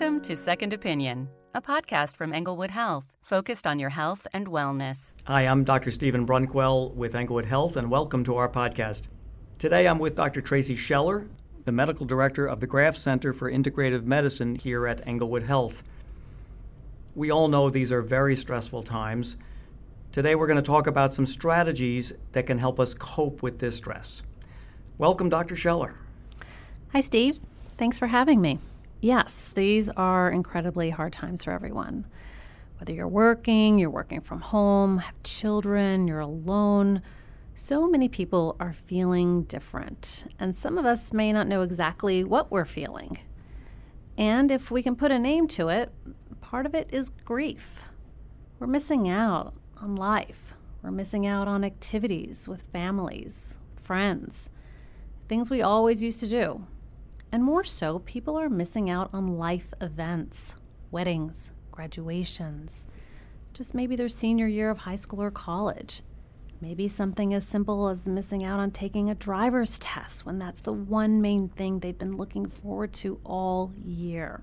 Welcome to Second Opinion, a podcast from Englewood Health, focused on your health and wellness. Hi, I'm Dr. Stephen Brunnquell with Englewood Health, and welcome to our podcast. Today I'm with Dr. Tracy Scheller, the medical director of the Graff Center for Integrative Medicine here at Englewood Health. We all know these are very stressful times. Today we're going to talk about some strategies that can help us cope with this stress. Welcome, Dr. Scheller. Hi, Steve. Thanks for having me. Yes, these are incredibly hard times for everyone. Whether you're working, you're working from home, have children, you're alone, so many people are feeling different, and some of us may not know exactly what we're feeling. And if we can put a name to it, part of it is grief. We're missing out on life, we're missing out on activities with families, friends, things we always used to do. And more so, people are missing out on life events, weddings, graduations, just maybe their senior year of high school or college. Maybe something as simple as missing out on taking a driver's test when that's the one main thing they've been looking forward to all year.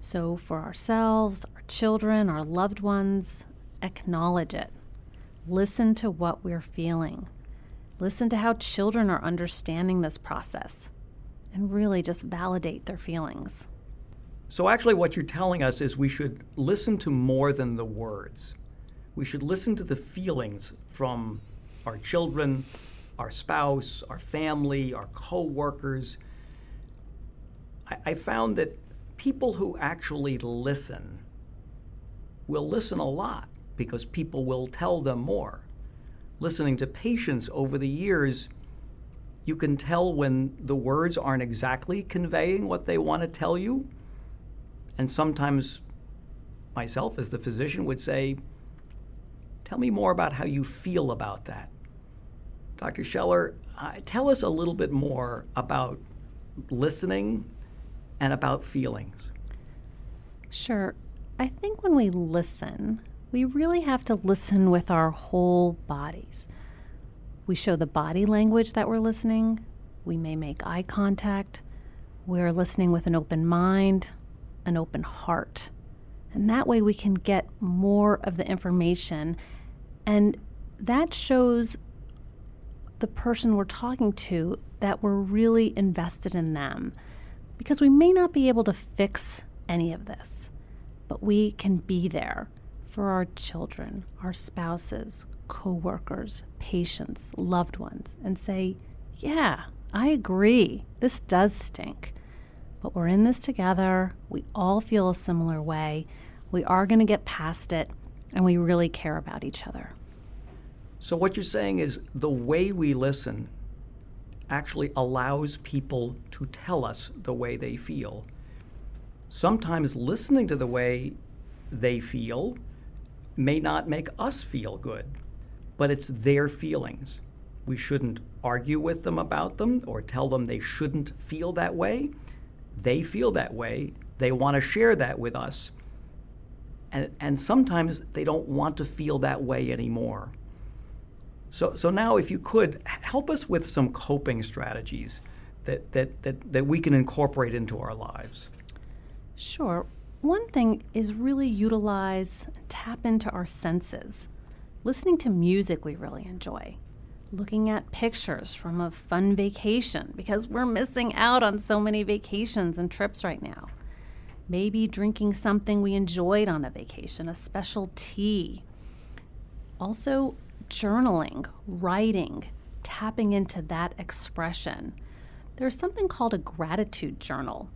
So, for ourselves, our children, our loved ones, acknowledge it. Listen to what we're feeling. Listen to how children are understanding this process and really just validate their feelings. So, actually, what you're telling us is we should listen to more than the words. We should listen to the feelings from our children, our spouse, our family, our coworkers. I, I found that people who actually listen will listen a lot because people will tell them more. Listening to patients over the years, you can tell when the words aren't exactly conveying what they want to tell you. And sometimes, myself as the physician would say, Tell me more about how you feel about that. Dr. Scheller, uh, tell us a little bit more about listening and about feelings. Sure. I think when we listen, we really have to listen with our whole bodies. We show the body language that we're listening. We may make eye contact. We're listening with an open mind, an open heart. And that way we can get more of the information. And that shows the person we're talking to that we're really invested in them. Because we may not be able to fix any of this, but we can be there for our children, our spouses, coworkers, patients, loved ones, and say, Yeah, I agree. This does stink. But we're in this together. We all feel a similar way. We are going to get past it, and we really care about each other. So, what you're saying is the way we listen actually allows people to tell us the way they feel. Sometimes listening to the way they feel may not make us feel good but it's their feelings. We shouldn't argue with them about them or tell them they shouldn't feel that way. They feel that way. They want to share that with us. And, and sometimes they don't want to feel that way anymore. So, so now, if you could, help us with some coping strategies that, that, that, that we can incorporate into our lives. Sure. One thing is really utilize, tap into our senses listening to music we really enjoy, looking at pictures from a fun vacation because we're missing out on so many vacations and trips right now. Maybe drinking something we enjoyed on a vacation, a special tea. Also, journaling, writing, tapping into that expression. There's something called a gratitude journal.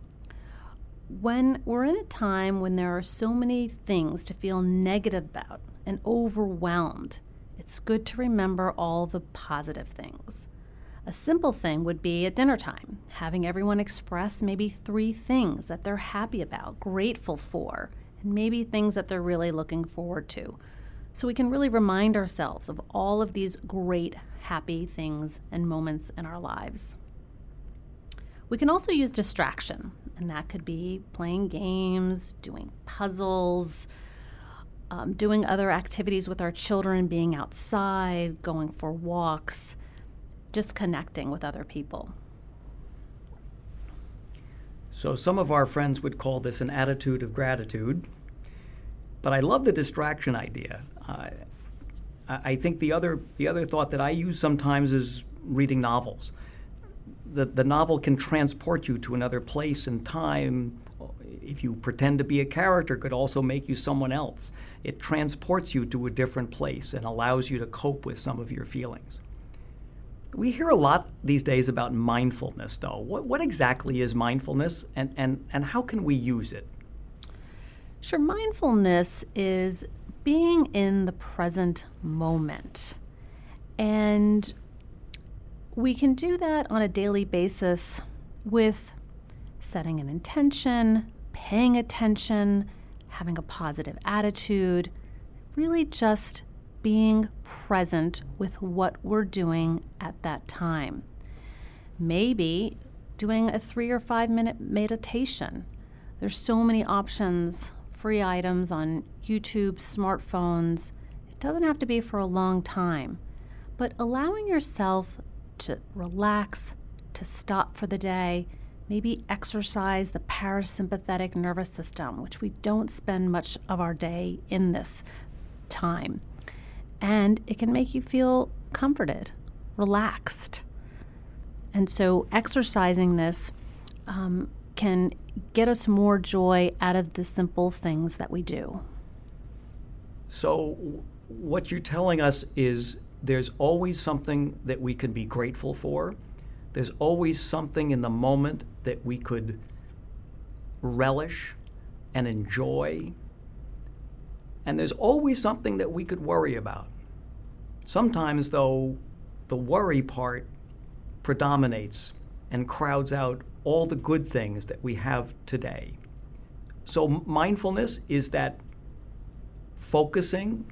When we're in a time when there are so many things to feel negative about, and overwhelmed, it's good to remember all the positive things. A simple thing would be at dinner time, having everyone express maybe three things that they're happy about, grateful for, and maybe things that they're really looking forward to. So we can really remind ourselves of all of these great, happy things and moments in our lives. We can also use distraction, and that could be playing games, doing puzzles, um, doing other activities with our children, being outside, going for walks, just connecting with other people. So some of our friends would call this an attitude of gratitude. But I love the distraction idea. Uh, I think the other the other thought that I use sometimes is reading novels. The the novel can transport you to another place and time. If you pretend to be a character, could also make you someone else. It transports you to a different place and allows you to cope with some of your feelings. We hear a lot these days about mindfulness, though. What, what exactly is mindfulness, and, and, and how can we use it? Sure, mindfulness is being in the present moment. And we can do that on a daily basis with setting an intention, paying attention, having a positive attitude, really just being present with what we're doing at that time. Maybe doing a three or five minute meditation. There's so many options free items on YouTube, smartphones. It doesn't have to be for a long time, but allowing yourself to relax, to stop for the day, maybe exercise the parasympathetic nervous system, which we don't spend much of our day in this time. And it can make you feel comforted, relaxed. And so, exercising this um, can get us more joy out of the simple things that we do. So, what you're telling us is there's always something that we can be grateful for. There's always something in the moment that we could relish and enjoy. And there's always something that we could worry about. Sometimes, though, the worry part predominates and crowds out all the good things that we have today. So, mindfulness is that focusing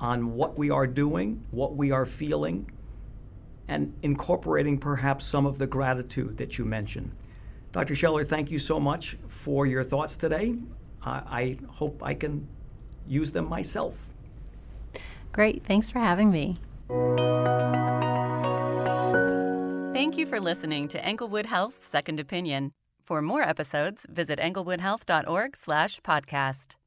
on what we are doing, what we are feeling, and incorporating perhaps some of the gratitude that you mentioned. Dr. Scheller, thank you so much for your thoughts today. Uh, I hope I can use them myself. Great. Thanks for having me. Thank you for listening to Englewood Health's Second Opinion. For more episodes, visit englewoodhealth.org/podcast.